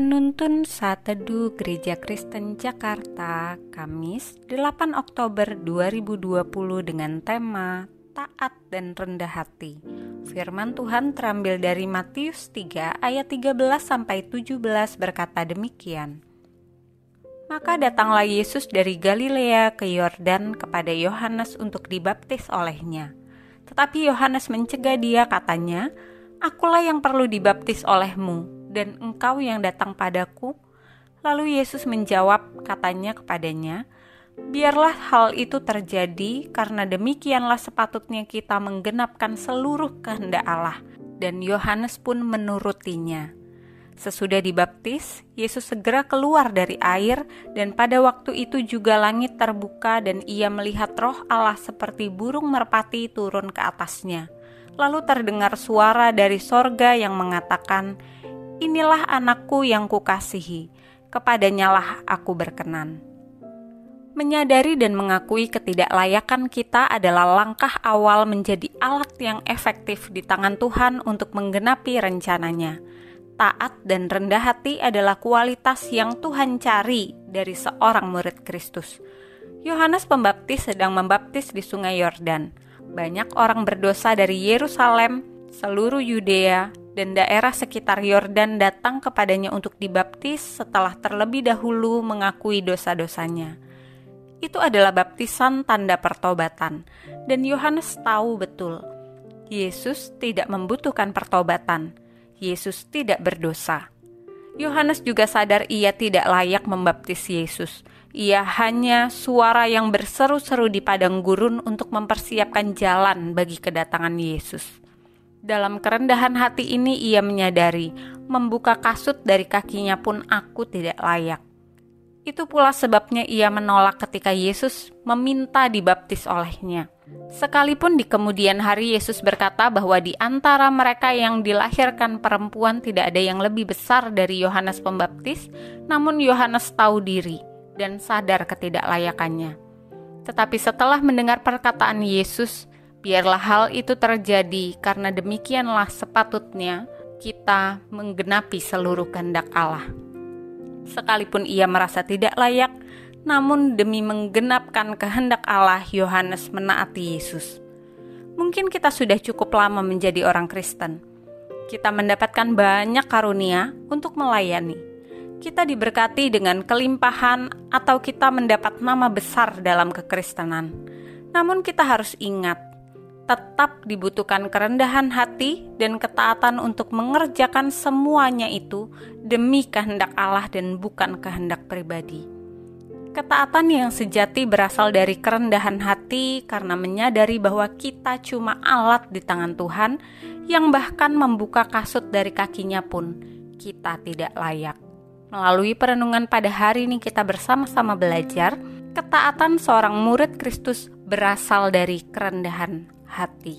Penuntun Saat Teduh Gereja Kristen Jakarta, Kamis 8 Oktober 2020 dengan tema Taat dan Rendah Hati. Firman Tuhan terambil dari Matius 3 ayat 13 sampai 17 berkata demikian. Maka datanglah Yesus dari Galilea ke Yordan kepada Yohanes untuk dibaptis olehnya. Tetapi Yohanes mencegah dia katanya, Akulah yang perlu dibaptis olehmu, dan engkau yang datang padaku? Lalu Yesus menjawab, katanya kepadanya, Biarlah hal itu terjadi, karena demikianlah sepatutnya kita menggenapkan seluruh kehendak Allah. Dan Yohanes pun menurutinya. Sesudah dibaptis, Yesus segera keluar dari air, dan pada waktu itu juga langit terbuka, dan ia melihat Roh Allah seperti burung merpati turun ke atasnya. Lalu terdengar suara dari sorga yang mengatakan, Inilah anakku yang kukasihi, kepadanyalah aku berkenan. Menyadari dan mengakui ketidaklayakan kita adalah langkah awal menjadi alat yang efektif di tangan Tuhan untuk menggenapi rencananya. Taat dan rendah hati adalah kualitas yang Tuhan cari dari seorang murid Kristus. Yohanes Pembaptis sedang membaptis di Sungai Yordan. Banyak orang berdosa dari Yerusalem, seluruh Yudea, dan daerah sekitar Yordan datang kepadanya untuk dibaptis setelah terlebih dahulu mengakui dosa-dosanya. Itu adalah baptisan tanda pertobatan, dan Yohanes tahu betul Yesus tidak membutuhkan pertobatan. Yesus tidak berdosa. Yohanes juga sadar ia tidak layak membaptis Yesus. Ia hanya suara yang berseru-seru di padang gurun untuk mempersiapkan jalan bagi kedatangan Yesus. Dalam kerendahan hati ini ia menyadari, membuka kasut dari kakinya pun aku tidak layak. Itu pula sebabnya ia menolak ketika Yesus meminta dibaptis olehnya. Sekalipun di kemudian hari Yesus berkata bahwa di antara mereka yang dilahirkan perempuan tidak ada yang lebih besar dari Yohanes Pembaptis, namun Yohanes tahu diri dan sadar ketidaklayakannya. Tetapi setelah mendengar perkataan Yesus, Biarlah hal itu terjadi, karena demikianlah sepatutnya kita menggenapi seluruh kehendak Allah. Sekalipun ia merasa tidak layak, namun demi menggenapkan kehendak Allah, Yohanes menaati Yesus. Mungkin kita sudah cukup lama menjadi orang Kristen. Kita mendapatkan banyak karunia untuk melayani. Kita diberkati dengan kelimpahan, atau kita mendapat nama besar dalam kekristenan. Namun, kita harus ingat tetap dibutuhkan kerendahan hati dan ketaatan untuk mengerjakan semuanya itu demi kehendak Allah dan bukan kehendak pribadi. Ketaatan yang sejati berasal dari kerendahan hati karena menyadari bahwa kita cuma alat di tangan Tuhan yang bahkan membuka kasut dari kakinya pun kita tidak layak. Melalui perenungan pada hari ini kita bersama-sama belajar ketaatan seorang murid Kristus berasal dari kerendahan hati.